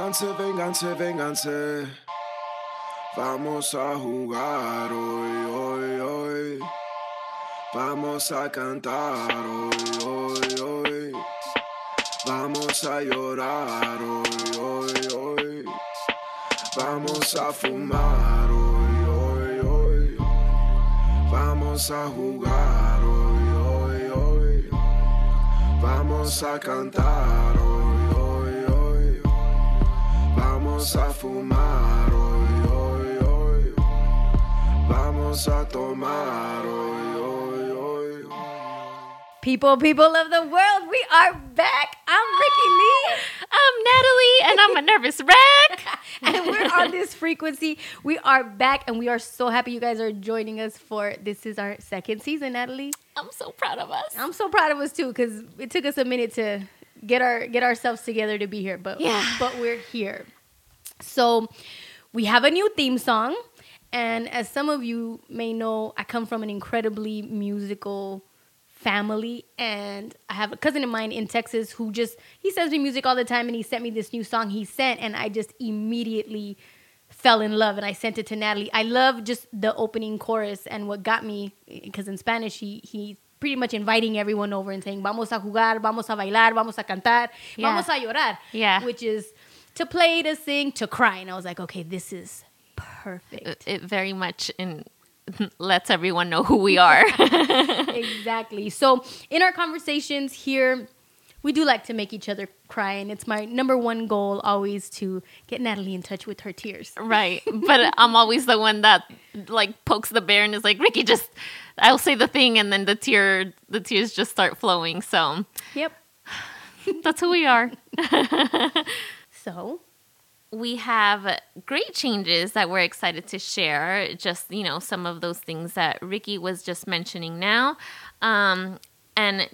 Vénganse, vénganse, vénganse. Vamos a jugar hoy, hoy, hoy. Vamos a cantar hoy, hoy, hoy. Vamos a llorar hoy, hoy, hoy. Vamos a fumar hoy, hoy, hoy. Vamos a jugar hoy, hoy, hoy. Vamos a cantar hoy, Vamos a fumar hoy, hoy, hoy. Vamos a tomar hoy, hoy, hoy. People, people of the world, we are back. I'm Ricky Lee. I'm Natalie, and I'm a nervous wreck. and we're on this frequency. We are back, and we are so happy you guys are joining us for this is our second season, Natalie. I'm so proud of us. I'm so proud of us too, because it took us a minute to get our get ourselves together to be here, but Yeah. but we're here. So we have a new theme song, and as some of you may know, I come from an incredibly musical family and I have a cousin of mine in Texas who just he sends me music all the time and he sent me this new song he sent and I just immediately fell in love and I sent it to Natalie. I love just the opening chorus and what got me because in Spanish he he pretty much inviting everyone over and saying vamos a jugar, vamos a bailar, vamos a cantar, Yeah. vamos a llorar. Yeah. Which is to play, to sing, to cry. And I was like, okay, this is perfect. It, it very much in, lets everyone know who we are. exactly. So in our conversations here, we do like to make each other cry, and it's my number one goal always to get Natalie in touch with her tears. right. But I'm always the one that like pokes the bear and is like, Ricky, just I'll say the thing and then the tear the tears just start flowing. So Yep. that's who we are. So we have great changes that we're excited to share. Just, you know, some of those things that Ricky was just mentioning now. Um, and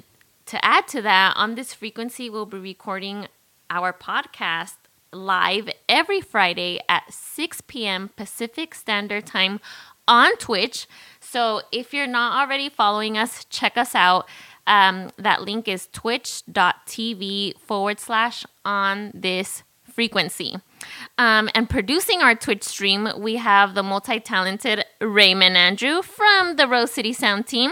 to add to that, on this frequency, we'll be recording our podcast live every Friday at 6 p.m. Pacific Standard Time on Twitch. So if you're not already following us, check us out. Um, that link is twitch.tv forward slash on this frequency. Um, and producing our Twitch stream, we have the multi talented Raymond Andrew from the Rose City Sound team.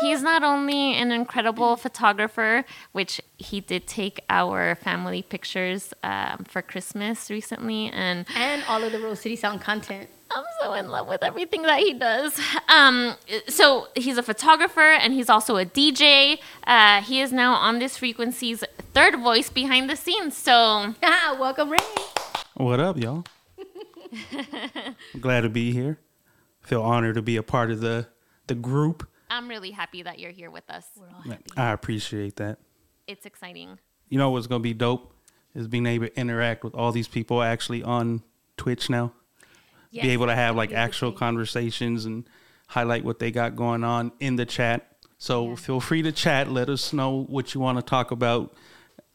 He's not only an incredible photographer, which he did take our family pictures um, for Christmas recently, and and all of the Rose City Sound content. I'm so in love with everything that he does. Um, so he's a photographer and he's also a DJ. Uh, he is now on this frequency's third voice behind the scenes. So Welcome, Ray. What up, y'all? Glad to be here. Feel honored to be a part of the the group. I'm really happy that you're here with us. I appreciate that. It's exciting. You know what's gonna be dope is being able to interact with all these people actually on Twitch now. Yes, be able to have like gonna be a good actual conversations and highlight what they got going on in the chat. So feel free to chat. Let us know what you want to talk about.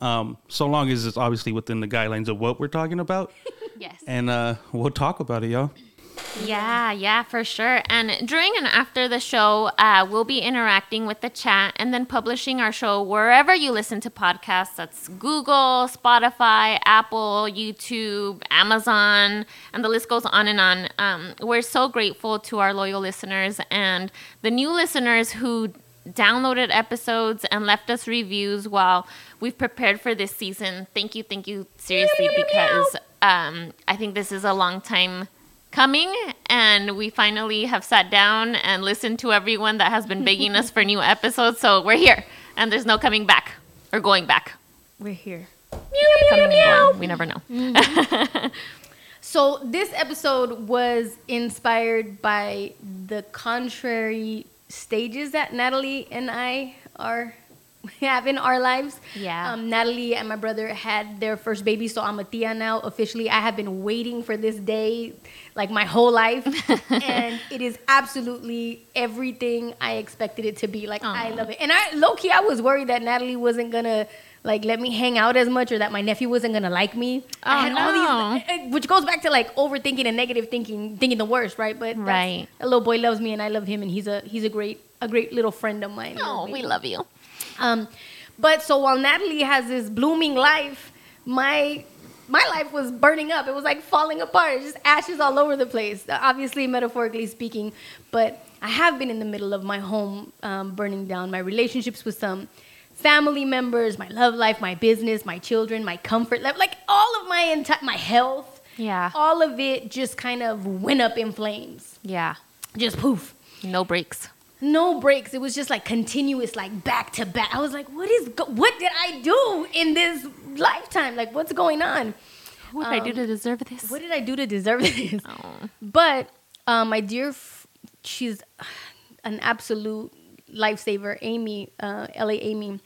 Um, so long as it's obviously within the guidelines of what we're talking about, Yes. and uh, we'll talk about it, y'all. Yeah, yeah, for sure. And during and after the show, uh, we'll be interacting with the chat and then publishing our show wherever you listen to podcasts. That's Google, Spotify, Apple, YouTube, Amazon, and the list goes on and on. Um, we're so grateful to our loyal listeners and the new listeners who downloaded episodes and left us reviews while we've prepared for this season. Thank you, thank you seriously because um, I think this is a long time coming and we finally have sat down and listened to everyone that has been begging us for new episodes. So we're here and there's no coming back or going back. We're here. Coming and going. We never know. Mm-hmm. So this episode was inspired by the contrary stages that Natalie and I are have in our lives. Yeah. Um, Natalie and my brother had their first baby, so I'm a tia now officially. I have been waiting for this day like my whole life, and it is absolutely everything I expected it to be. Like I love it, and I low key I was worried that Natalie wasn't gonna. Like let me hang out as much, or that my nephew wasn't gonna like me. I Oh, all these, which goes back to like overthinking and negative thinking, thinking the worst, right? But Right. a little boy loves me, and I love him, and he's a he's a great a great little friend of mine. Oh, we love you. Um, but so while Natalie has this blooming life, my my life was burning up. It was like falling apart. Just ashes all over the place. Obviously, metaphorically speaking, but I have been in the middle of my home um, burning down. My relationships with some family members, my love life, my business, my children, my comfort level, like all of my entire my health. Yeah. All of it just kind of went up in flames. Yeah. Just poof. No breaks. No breaks. It was just like continuous, like back to back. I was like, what is, go- what did I do in this lifetime? Like, what's going on? What did I do to deserve this? What did I do to deserve this? Oh. But um, my dear, f- she's an absolute lifesaver. Amy, uh, LA Amy,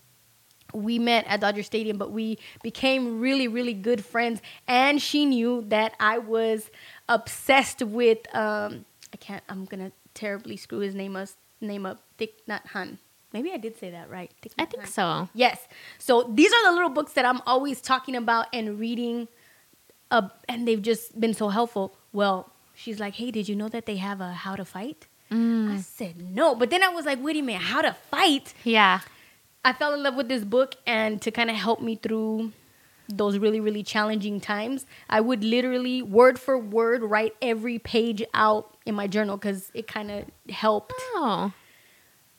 we met at Dodger Stadium, but we became really, really good friends. And she knew that I was obsessed with. Um, I can't. I'm gonna terribly screw his name up. Name up. Thich Nhat Hanh. Maybe I did say that right. I think Hanh. so. Yes. So these are the little books that I'm always talking about and reading, uh, and they've just been so helpful. Well, she's like, "Hey, did you know that they have a How to Fight?" I said no, but then I was like, "Wait a minute, How to Fight?" Yeah. I fell in love with this book, and to kind of help me through those really, really challenging times, I would literally word for word write every page out in my journal because it kind of helped Oh.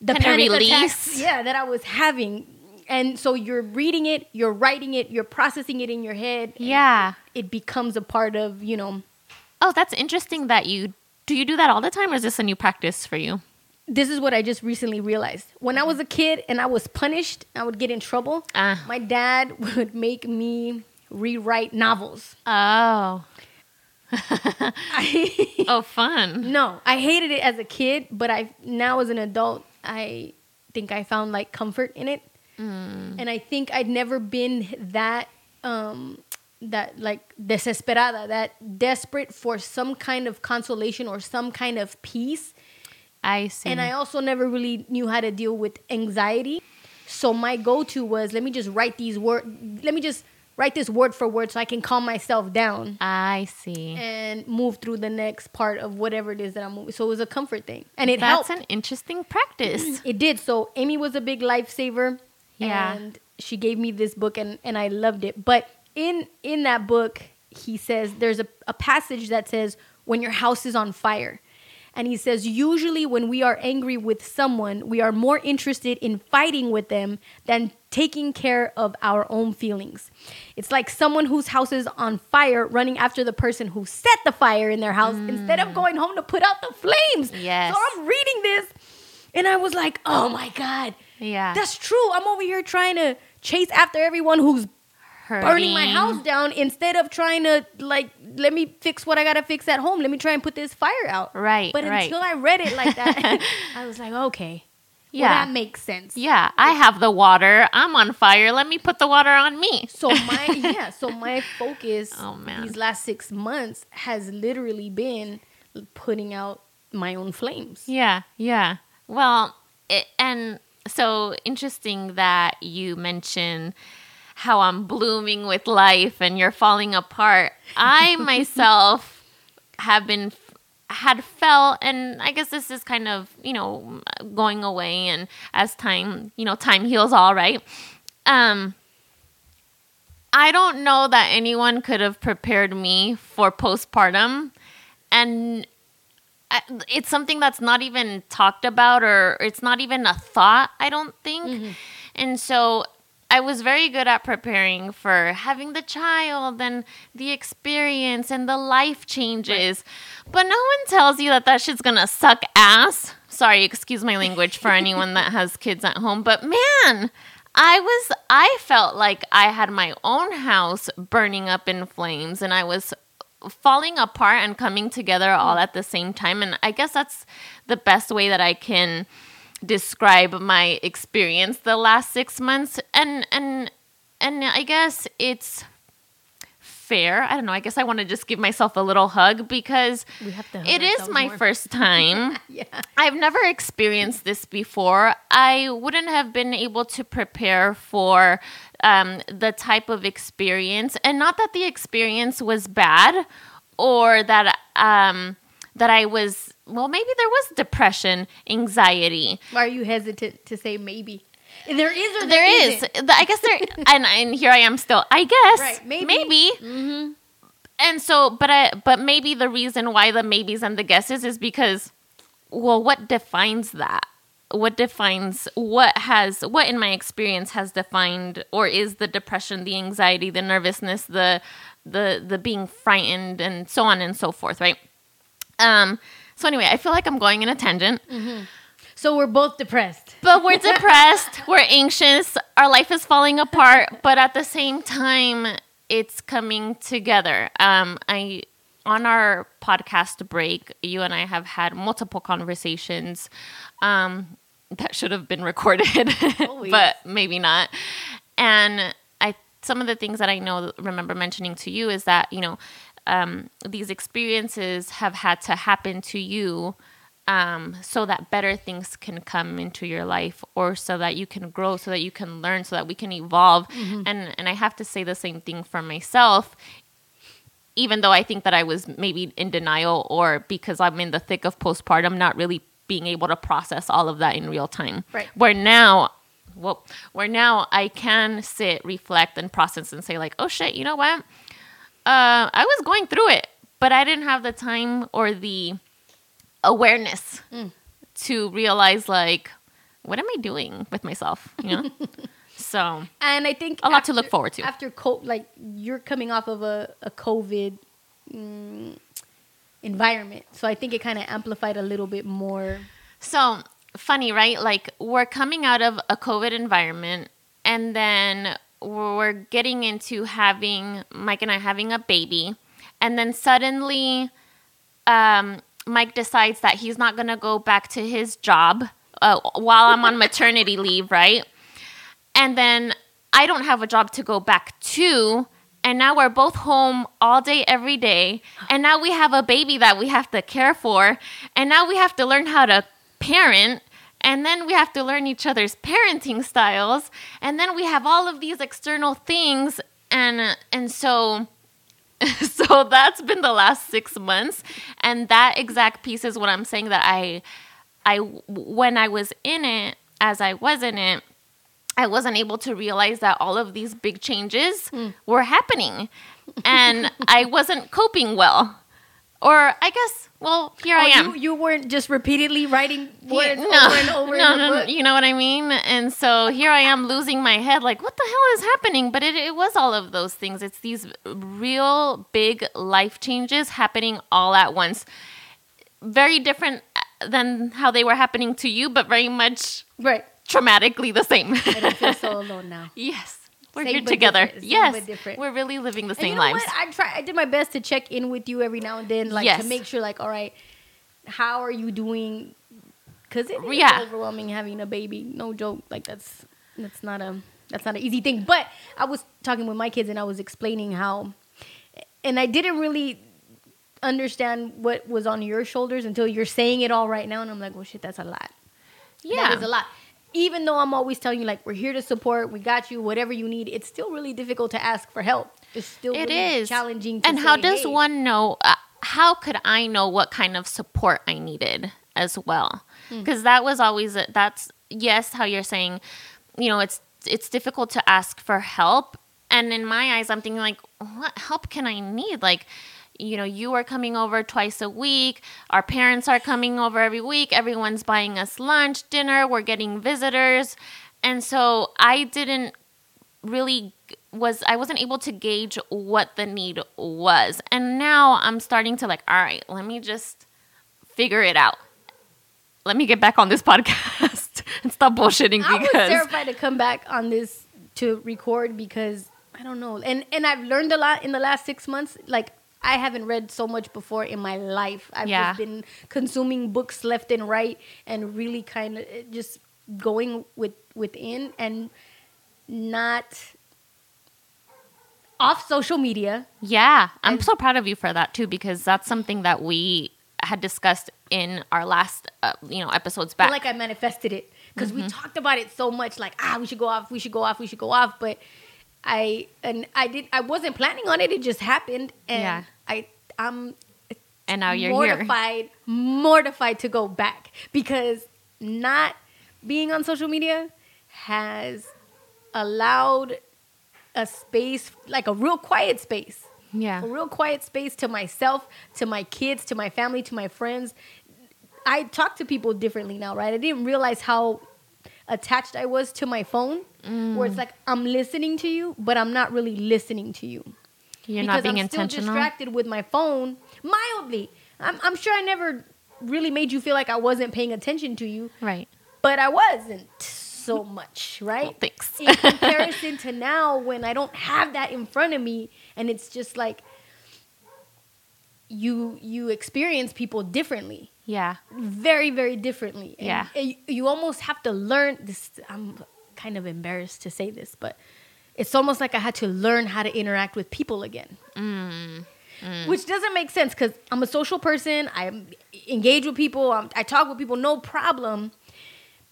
the Kinda panic release. attacks, yeah, that I was having. And so you're reading it, you're writing it, you're processing it in your head. Yeah. It becomes a part of, you know, Oh, that's interesting that you do you do that all the time or is this a new practice for you? this is what I just recently realized. When I was a kid and I was punished, I would get in trouble. Ah. My dad would make me rewrite novels. Oh. I, Oh, fun. no, I hated it as a kid, but I now as an adult, I think I found like comfort in it. And I think I'd never been that um that like desesperada, that desperate for some kind of consolation or some kind of peace. I see. And I also never really knew how to deal with anxiety. So my go-to was let me just write these words, let me just write this word for word so I can calm myself down I see. and move through the next part of whatever it is that I'm moving. So it was a comfort thing. And it That's helped. an interesting practice. it did. So Amy was a big lifesaver. Yeah. And she gave me this book and, and I loved it. But in in that book, he says there's a, a passage that says, when your house is on fire. And he says, usually when we are angry with someone, we are more interested in fighting with them than taking care of our own feelings. It's like someone whose house is on fire running after the person who set the fire in their house mm. instead of going home to put out the flames. Yes. So I'm reading this and I was like, oh my God. Yeah. That's true. I'm over here trying to chase after everyone who's burning my mm. house down instead of trying to like let me fix what I gotta fix at home. Let me try and put this fire out. Right, But right. until I read it like that, I was like, okay. Yeah. Yeah. that makes sense. Yeah, I have the water. I'm on fire. Let me put the water on me. So my yeah, so my focus Oh, man. these last six months has literally been putting out my own flames. Yeah, yeah. Well, it, and so interesting that you mention how I'm blooming with life and you're falling apart. I myself have been had felt and I guess this is kind of, you know, going away and as time, you know, time heals all, right? Um I don't know that anyone could have prepared me for postpartum and I, it's something that's not even talked about or it's not even a thought i don't think and so i was very good at preparing for having the child and the experience and the life changes. But no one tells you that that shit's gonna suck ass. Sorry excuse my language for anyone that has kids at home but man I was I felt like I had my own house burning up in flames and I was falling apart and coming together all mm. at the same time. And I guess that's the best way that I can describe my experience the last 6 months and and and I guess it's fair. I don't know. I guess I want to just give myself a little hug because We have to it is my more. first time. Yeah. I've never experienced this before. I wouldn't have been able to prepare for um, the type of experience, and not that the experience was bad or that um, that I was. Well, maybe there was depression, anxiety. Why are you hesitant to say maybe? There is or there is. isn't. The- I guess there, and and here I am still. I guess Right, maybe. maybe. Mm-hmm. And so, but I, but maybe the reason why the maybes and the guesses is because, well, what defines that? What defines what has what in my experience has defined or is the depression, the anxiety, the nervousness, the the the being frightened, and so on and so forth, right? Um. So anyway, I feel like I'm going in a tangent. So we're both depressed. But we're depressed, we're anxious, our life is falling apart, but at the same time, it's coming together. Um, I on our podcast break, you and I have had multiple conversations um, that should have been recorded, but maybe not. And I some of the things that I know remember mentioning to you is that you know um, these experiences have had to happen to you um, so that better things can come into your life or so that you can grow so that you can learn so that we can evolve. And and i have to say the same thing for myself even though i think that i was maybe in denial or because i'm in the thick of postpartum not really being able to process all of that in real time. Right. where now well where now i can sit reflect and process and say like oh shit you know what uh, i was going through it but i didn't have the time or the awareness to realize like what am i doing with myself you know so And I think A lot to look forward to. After co- like you're coming off of a, a COVID mm, environment, so I think it kind of amplified a little bit more. so funny right like we're coming out of a covid environment and then we're getting into having mike and i having a baby and then suddenly um, mike decides that he's not going to go back to his job uh, while i'm on maternity leave right and then I don't have a job to go back to. And now we're both home all day, every day. And now we have a baby that we have to care for. And now we have to learn how to parent. And then we have to learn each other's parenting styles. And then we have all of these external things. And, and so, so that's been the last six months. And that exact piece is what I'm saying that I, I, when I was in it, as I was in it, I wasn't able to realize that all of these big changes hmm. were happening and I wasn't coping well. Or I guess, well, here I Oh, am. You, you weren't just repeatedly writing words over and over no, no, no, book. you know what I mean? And so here I am losing my head like, what the hell is happening? But it, it was all of those things. It's these real big life changes happening all at once. Very different uh, than how they were happening to you, but very much Right. traumatically the same. I don't feel so alone now. Yes. We're Same here together. different. Yes. We're really living the And same you know lives. what? I try. I did my best to check in with you every now and then, like Yes. to make sure, like, all right, how are you doing? Because it is Yeah. overwhelming having a baby. No joke. Like that's that's not a that's not an easy thing. But I was talking with my kids and I was explaining how, and I didn't really understand what was on your shoulders until you're saying it all right now, and I'm like, well, shit, that's a lot. yeah. That is a lot. Even though I'm always telling you, like, we're here to support, we got you, whatever you need, it's still really difficult to ask for help. It's still It really is challenging. To and how does "Hey." one know? Uh, how could I know what kind of support I needed as well? Hmm. Because that was always a, that's yes, how you're saying, you know, it's it's difficult to ask for help, and in my eyes, I'm thinking like, what help can I need? Like, you know, you are coming over twice a week. Our parents are coming over every week. Everyone's buying us lunch, dinner. We're getting visitors, and so I didn't really was I wasn't able to gauge what the need was. And now I'm starting to like, all right, let me just figure it out. Let me get back on this podcast and stop bullshitting I was because terrified to come back on this to record because I don't know, and and I've learned a lot in the last six months. Like I haven't read so much before in my life. I've Yeah. just been consuming books left and right, and really kind of just going with within and not off social media. yeah, I'm And- so proud of you for that too because that's something that we had discussed in our last uh, you know episodes I back. feel like I manifested it because we talked about it so much. Like, ah, we should go off, we should go off, we should go off. But I and I did. I wasn't planning on it. It just happened, and Yeah. I I'm and now you're here. mortified, mortified to go back because not being on social media has allowed a space, like a real quiet space, Yeah. a real quiet space to myself, to my kids, to my family, to my friends. I talk to people differently now, right? I didn't realize how attached I was to my phone, where it's like I'm listening to you, but I'm not really listening to you You're not being I'm intentional. still distracted with my phone mildly. I'm, I'm sure I never really made you feel like I wasn't paying attention to you, Right. but I wasn't so much, right? Well, thanks. In comparison to now, when I don't have that in front of me, and it's just like you you experience people differently. Yeah. very very differently. And Yeah. you, you almost have to learn this i'm kind of embarrassed to say this but it's almost like i had to learn how to interact with people again. Mm. which doesn't make sense because i'm a social person. I engage with people. I'm, i talk with people no problem.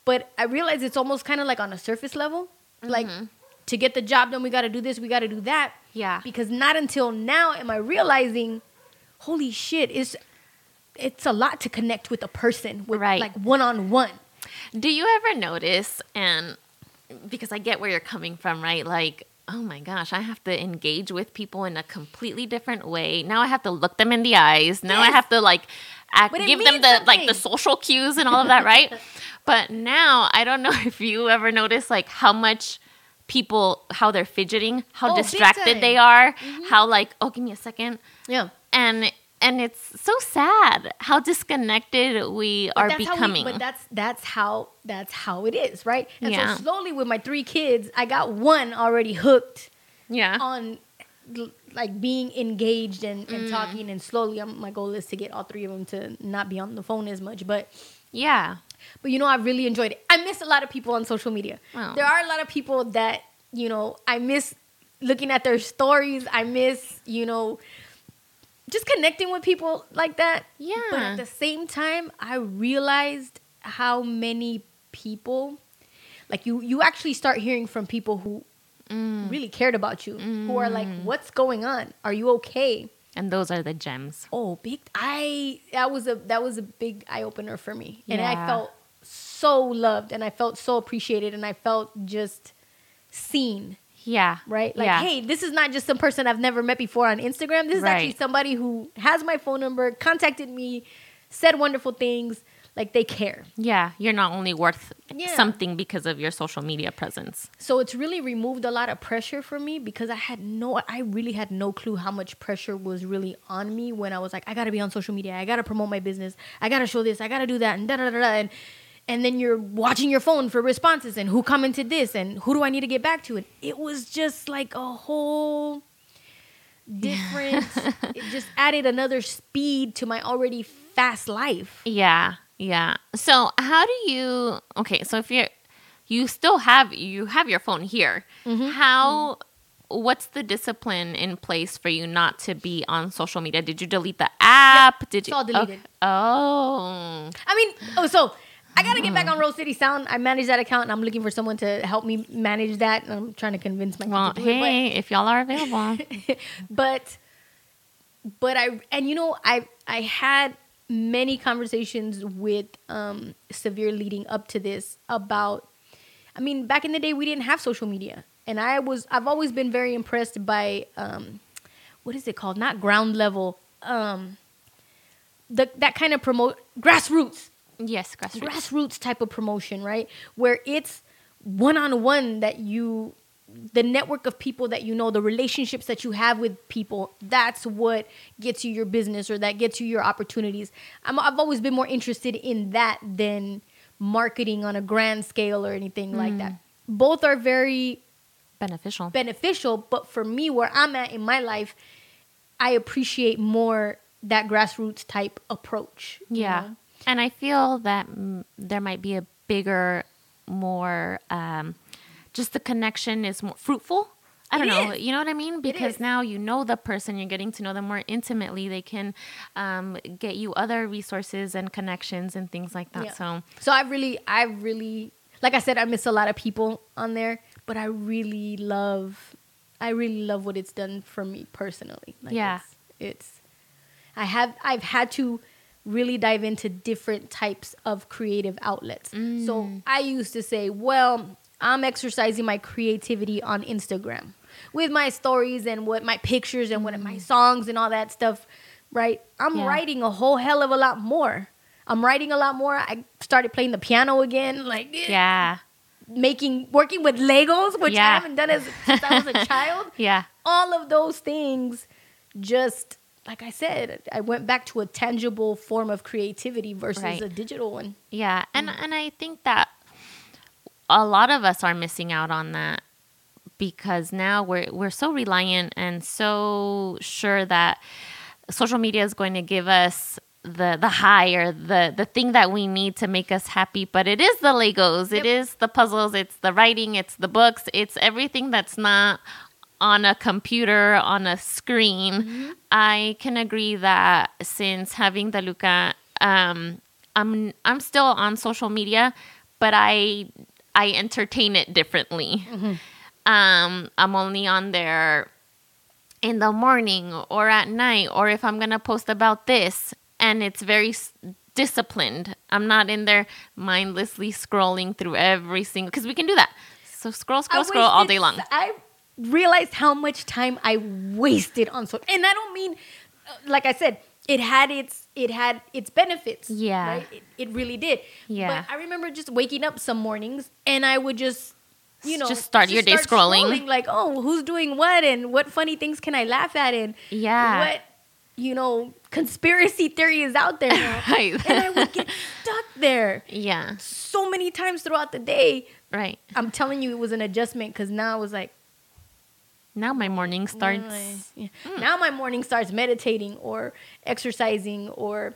But i realize it's almost kind of like on a surface level. Like to get the job done we got to do this we got to do that. Yeah. because not until now am i realizing holy shit it's it's a lot to connect with a person with Right. like one on one Do you ever notice, and because I get where you're coming from, right? Like, oh my gosh, I have to engage with people in a completely different way. Now I have to look them in the eyes. Now I have to like act, give them the like the social cues and all of that, right? but now I don't know if you ever notice like how much people how they're fidgeting, how Oh, distracted they are, mm-hmm. how like oh give me a second, yeah and and it's so sad how disconnected we But are how we- becoming. but that's that's how that's how it is right and Yeah. so slowly with my three kids i got one already hooked yeah. on like being engaged and, Mm. talking and slowly I'm, my goal is to get all three of them to not be on the phone as much but Yeah. but you know i really enjoyed it i miss a lot of people on social media Oh. there are a lot of people that you know i miss looking at their stories i miss you know just connecting with people like that. Yeah. but at the same time i realized how many people like you you actually start hearing from people who Mm. really cared about you who are like what's going on? Are you okay? And those are the gems. oh big i that was a that was a big eye opener for me. And i felt so loved and i felt so appreciated and i felt just seen Yeah. right like yeah. hey this is not just some person i've never met before on instagram this is actually somebody who has my phone number contacted me said wonderful things like they care Yeah. You're not only worth Yeah. something because of your social media presence. so it's really removed a lot of pressure for me because I had no, I really had no clue how much pressure was really on me when I was like, I gotta be on social media, I gotta promote my business, I gotta show this, I gotta do that, and da da da da, and and then you're watching your phone for responses and who commented this and who do I need to get back to, and it was just like a whole different. it just added another speed to my already fast life. Yeah. Yeah. So how do you okay, so if you're you still have you have your phone here. Mm-hmm. How what's the discipline in place for you not to be on social media? Did you delete the app? Did it's you all deleted. Okay. Oh. I mean, oh, so I gotta get back on Rose City Sound. I manage that account, and I'm looking for someone to help me manage that. And I'm trying to convince my Well, do it, hey, if y'all are available. but but I and you know I I had many conversations with um severe leading up to this about I mean back in the day we didn't have social media and I was I've always been very impressed by um what is it called not ground level um the that kind of promote grassroots yes, grassroots. grassroots type of promotion, right? Where it's one on one that you, the network of people that you know, the relationships that you have with people, that's what gets you your business or that gets you your opportunities. I'm, I've always been more interested in that than marketing on a grand scale or anything like mm. that. Both are very Beneficial. beneficial, but for me, where I'm at in my life, I appreciate more that grassroots type approach. Yeah. know? And I feel that mm, there might be a bigger, more, um, just the connection is more fruitful. I don't It know. is. You know what I mean? Because now you know the person, you're getting to know them more intimately. They can um, get you other resources and connections and things like that. Yeah. So, So I really, I really, like I said, I miss a lot of people on there, but I really love, I really love what it's done for me personally. Like Yeah. it's, it's, I have, I've had to really dive into different types of creative outlets. So mm. I used to say, well, I'm exercising my creativity on Instagram with my stories and what my pictures and what my mm. songs and all that stuff, right? I'm. Yeah. writing a whole hell of a lot more. I'm writing a lot more. I started playing the piano again, like eh, Yeah. making working with Legos, which I haven't done as since I was a child. Yeah. All of those things just like I said, I went back to a tangible form of creativity versus Right. a digital one. Yeah, mm. and and I think that a lot of us are missing out on that because now we're we're so reliant and so sure that social media is going to give us the the high or the the thing that we need to make us happy but it is the legos it Yep. is the puzzles it's the writing it's the books it's everything that's not on a computer on a screen i can agree that since having the luca um i'm i'm still on social media but i i entertain it differently um i'm only on there in the morning or at night or if I'm going to post about this and it's very s- disciplined. I'm not in there mindlessly scrolling through every single cuz we can do that. So scroll scroll I scroll all day long. I realized how much time I wasted on social, and I don't mean, uh, like I said, it had its it had its benefits. Yeah. right? it, it really did. Yeah. but I remember just waking up some mornings and I would just. You know, Just start your day scrolling. Like, oh, who's doing what, and what funny things can I laugh at, and Yeah. what, you know, conspiracy theory is out there. Right. and I would get stuck there Yeah. so many times throughout the day. Right. I'm telling you, it was an adjustment because now I was like, Now my morning starts Yeah. Hmm. Now my morning starts meditating or exercising or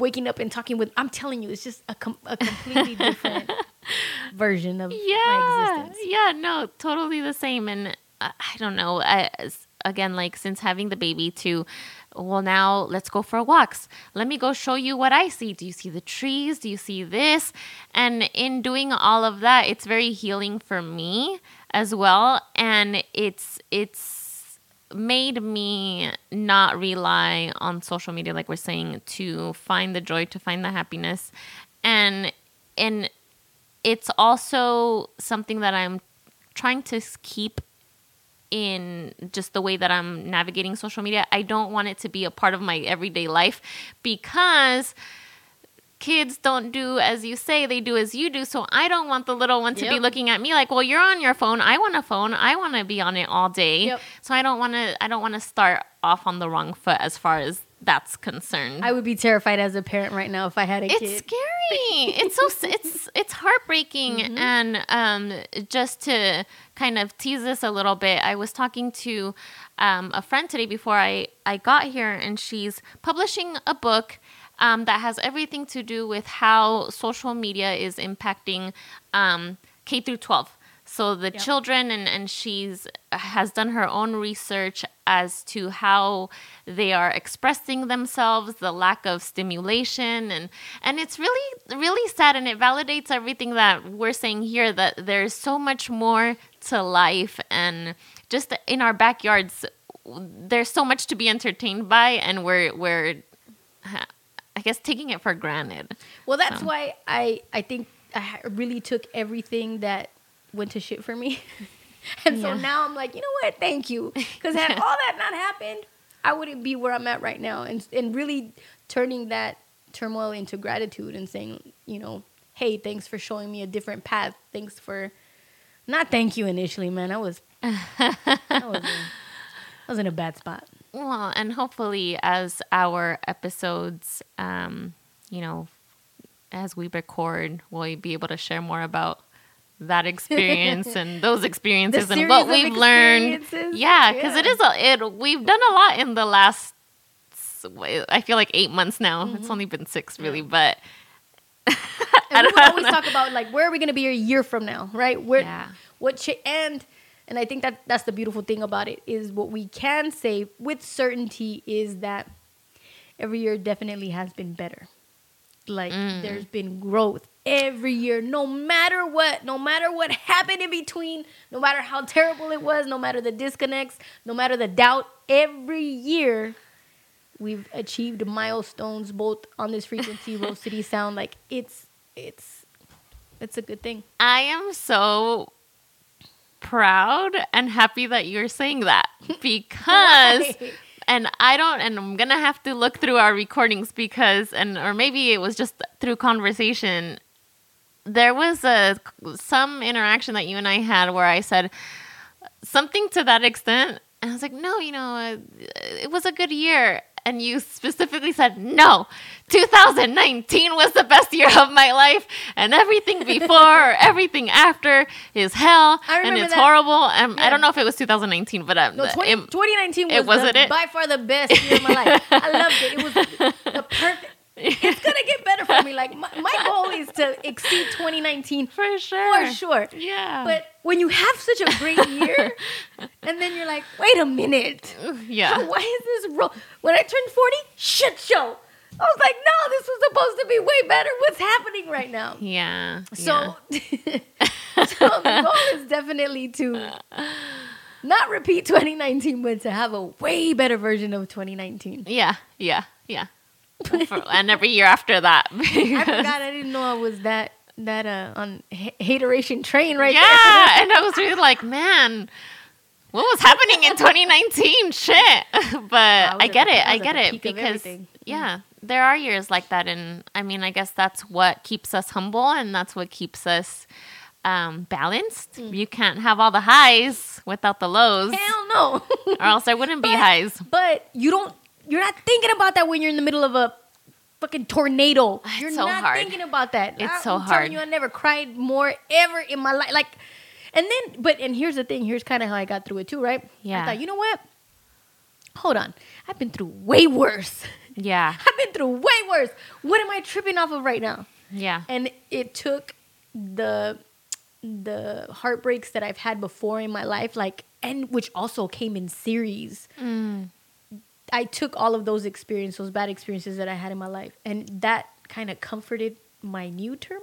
waking up and talking with. I'm telling you, it's just a, com- a completely different version of my yeah existence. yeah no totally the same and uh, i don't know I, again like since having the baby to well now let's go for walks let me go show you what i see do you see the trees do you see this and in doing all of that it's very healing for me as well and it's it's made me not rely on social media like we're saying to find the joy to find the happiness and and it's also something that I'm trying to keep in just the way that I'm navigating social media. I don't want it to be a part of my everyday life because kids don't do as you say, they do as you do. So I don't want the little one to be looking at me like, "Well, you're on your phone. I want a phone. I want to be on it all day." Yep. So I don't want to I don't want to start off on the wrong foot as far as that's concerned. I would be terrified as a parent right now if I had a It's kid. It's scary. it's so it's it's heartbreaking Mm-hmm. and um just to kind of tease this a little bit, I was talking to um, a friend today before I I got here and she's publishing a book um, that has everything to do with how social media is impacting um, K through 12. So the Yep. children and, and she's has done her own research as to how they are expressing themselves, the lack of stimulation and and it's really really sad and it validates everything that we're saying here that there's so much more to life and just in our backyards there's so much to be entertained by and we're we're I guess taking it for granted. Well, that's So. why I I think I really took everything that went to shit for me, and so now I'm like, you know what? Thank you, because had all that not happened, I wouldn't be where I'm at right now, and and really turning that turmoil into gratitude and saying, you know, hey, thanks for showing me a different path. Thanks for, not thank you initially, man. I was, I was, in, I was in a bad spot. Well, and hopefully, as our episodes, um, you know, as we record, we'll be able to share more about that experience and those experiences and what we've learned. Yeah, because it Yeah. is a it. We've done a lot in the last. I feel like eight months now. It's only been six, really, but And we always talk about like where are we going to be a year from now, right? Where Yeah. what cha- and and I think that that's the beautiful thing about it is what we can say with certainty is that every year definitely has been better. Like Mm. there's been growth every year, no matter what, no matter what happened in between, no matter how terrible it was, no matter the disconnects, no matter the doubt, every year we've achieved milestones both on this frequency, Rose City Sound. Like it's it's it's a good thing. I am so proud and happy that you're saying that. Because and I don't and I'm going to have to look through our recordings because and or maybe it was just through conversation. There was a some interaction that you and I had where I said something to that extent. And I was like no you know uh, it was a good year and you specifically said no 2019 was the best year of my life and everything before or everything after is hell and it's that. horrible um, i don't know if it was 2019 but um, No, 20, it- 2019 was it wasn't the, it? by far the best year of my life. I loved it. It was the perfect. It's gonna get better for me. Like my, my goal is to exceed 2019 for sure for sure. yeah But when you have such a great year, and then you're like, wait a minute, yeah why is this wrong? When I turned 40, shit show. I was like, no, this was supposed to be way better. What's happening right now? yeah So, so the goal is definitely to not repeat 2019, but to have a way better version of 2019. yeah yeah yeah, yeah. And every year after that I forgot. I didn't know I was that that uh on ha- hateration train right yeah and i was really like man what was happening in 2019 shit but was i get the- it I i get it because yeah there are years like that and i mean i guess that's what keeps us humble and that's what keeps us um, balanced Mm. you can't have all the highs without the lows. Hell no. or else there wouldn't be But- highs But you don't. You're not thinking about that when you're in the middle of a fucking tornado. It's you're so not hard. thinking about that. It's I'm so telling hard. you, I never cried more ever in my life. Like, and then, but and here's the thing. Here's kind of how I got through it too, right? Yeah. I thought, you know what? Hold on. I've been through way worse. yeah I've been through way worse. What am I tripping off of right now? yeah and it took the the heartbreaks that I've had before in my life, like and which also came in series. Mm. I took all of those experiences, those bad experiences that I had in my life, and that kind of comforted my new turmoil.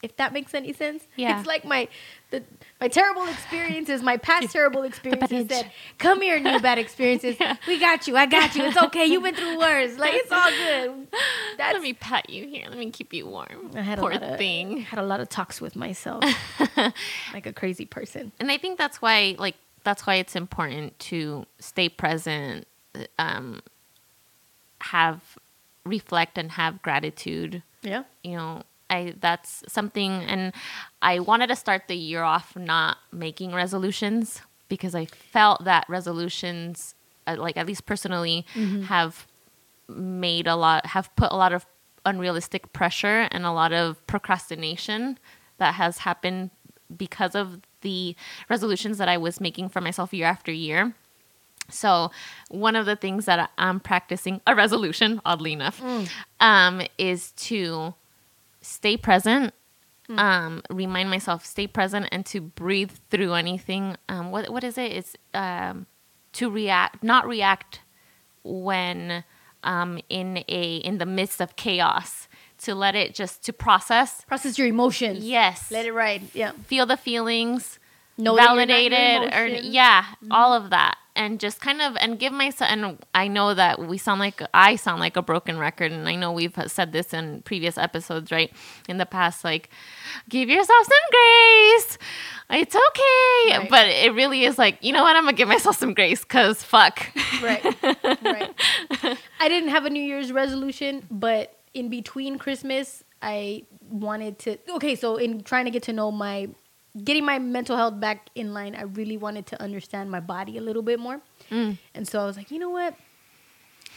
If that makes any sense, Yeah. It's like my the my terrible experiences, my past terrible experiences. Said, "Come here, new bad experiences. We got you. I got you. It's okay. You've been through worse. Like it's all good." That's let me pat you here let me keep you warm I had poor a lot of, thing Had a lot of talks with myself, like a crazy person. and I think that's why like that's why it's important to stay present, um, have reflect and have gratitude. Yeah. You know, I that's something, and I wanted to start the year off not making resolutions because I felt that resolutions, uh, like at least personally, have made a lot have put a lot of unrealistic pressure and a lot of procrastination that has happened because of the resolutions that I was making for myself year after year. So, one of the things that I'm practicing, a resolution, oddly enough, um, is to stay present, um, remind myself, stay present, and to breathe through anything. Um, what what is it? It's um, to react, not react when um, in a in the midst of chaos. To let it just to process. Process your emotions. Yes. Let it ride. Yeah. feel the feelings, Know that you're not your validated, or yeah, all of that, and just kind of and give myself. And I know that we sound like I sound like a broken record, and I know we've said this in previous episodes, right? In the past, like give yourself some grace. It's okay, Right. but it really is like you know what? I'm gonna give myself some grace because fuck. Right. right. I didn't have a New Year's resolution, but in between Christmas, I wanted to. Okay, so in trying to get to know my, getting my mental health back in line, I really wanted to understand my body a little bit more. Mm. And so I was like, you know what?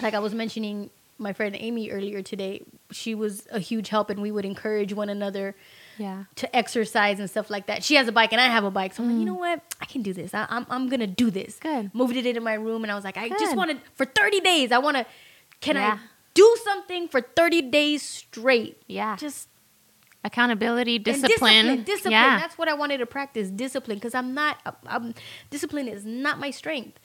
Like I was mentioning my friend Amy earlier today, she was a huge help, and we would encourage one another Yeah. to exercise and stuff like that. She has a bike and I have a bike, so I'm like, you know what? I can do this. I, I'm I'm gonna do this. Mm. Good. Moved it into my room, and I was like, I just Good. wanted for 30 days. I want to. Can Yeah. I do something for 30 days straight? Yeah. Just Accountability, and discipline. discipline. Discipline. Yeah. That's what I wanted to practice. Discipline, because I'm not. I'm, discipline is not my strength,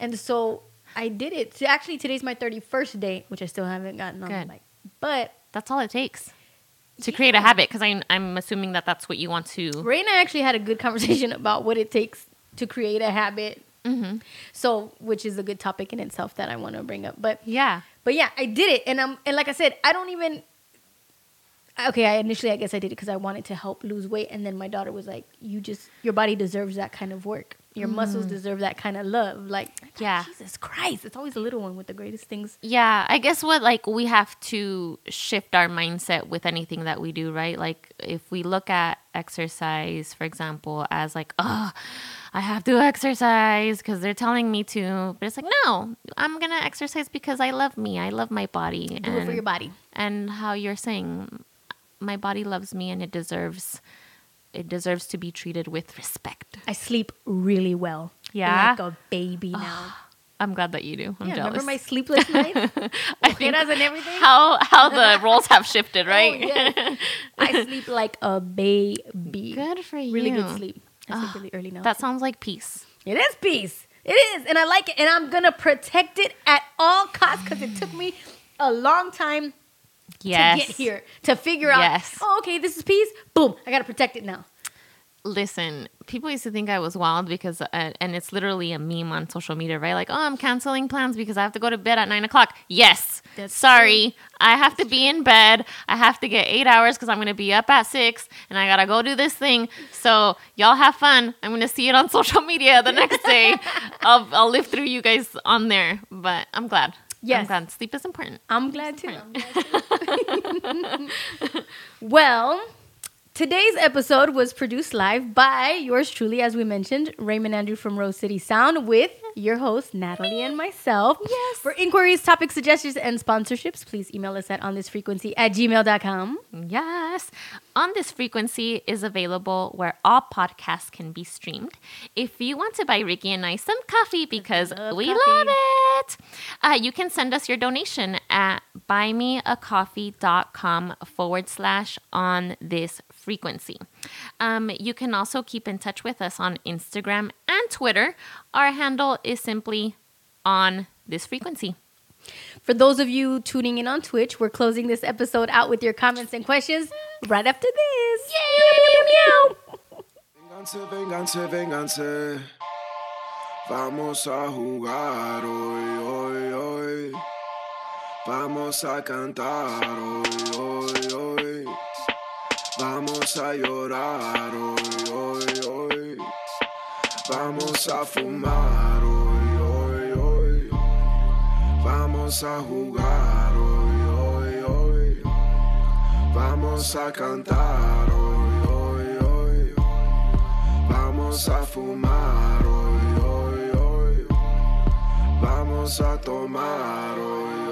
and so I did it. So actually, today's my 31st day, which I still haven't gotten on Good. the bike. But That's all it takes to create a habit because I'm, I'm assuming that that's what you want to. Ray and I actually had a good conversation about what it takes to create a habit. Mm-hmm. So, which is a good topic in itself that I want to bring up. But Yeah. but yeah, I did it, and I'm and like I said, I don't even. Okay, I initially I guess I did it because I wanted to help lose weight, and then my daughter was like, "You just your body deserves that kind of work. Your muscles mm. deserve that kind of love." Like, Yeah. Jesus Christ, it's always the little one with the greatest things. Yeah, I guess what like we have to shift our mindset with anything that we do, right? Like if we look at exercise, for example, as like, oh, I have to exercise because they're telling me to, but it's like, no, I'm gonna exercise because I love me, I love my body, Do it for your body. and how you're saying, my body loves me and it deserves, it deserves to be treated with respect. I sleep really well. Yeah? like a baby now. I'm glad that you do. I'm yeah, jealous. remember my sleepless nights? I think and everything. how how the roles have shifted, Oh, right? yes. I sleep like a baby. Good for you. Really good sleep. I sleep really early now. That sounds like peace. It is peace. It is, and I like it, and I'm gonna protect it at all costs because it took me a long time Yes. to get here to figure out. Yes. Oh, okay, this is peace. Boom, I gotta protect it now. Listen, people used to think I was wild because, uh, and it's literally a meme on social media, right? Like, oh, I'm canceling plans because I have to go to bed at nine o'clock. Yes. That's Sorry. I have to be in bed. I have to get eight hours because I'm going to be up at six and I got to go do this thing. So, y'all have fun. I'm going to see it on social media the next day. I'll, I'll live through you guys on there, but I'm glad. I'm Yes. glad. Sleep is important. I'm glad too. I'm glad too. well, today's episode was produced live by yours truly, as we mentioned, Raymond Andrew from Rose City Sound, with your host, Natalie and myself. Yes. For inquiries, topic suggestions, and sponsorships, please email us at onthisfrequency this frequency at gmail.com. Yes. On This Frequency is available where all podcasts can be streamed. If you want to buy Ricky and I some coffee because love we coffee. love it, uh, you can send us your donation at buymeacoffee.com forward slash on this frequency. Um, you can also keep in touch with us on Instagram and Twitter. Our handle is simply on this frequency. For those of you tuning in on Twitch, we're closing this episode out with your comments and questions right after this. Vénganse, vénganse, vénganse. Vamos a jugar hoy, hoy, hoy. Vamos a cantar hoy, hoy, hoy. Vamos a llorar hoy, hoy, hoy. Vamos a fumar hoy, hoy, hoy. Vamos a jugar hoy, hoy, hoy. Vamos a cantar hoy, hoy, hoy. Vamos a fumar hoy, hoy, hoy. Vamos a tomar hoy.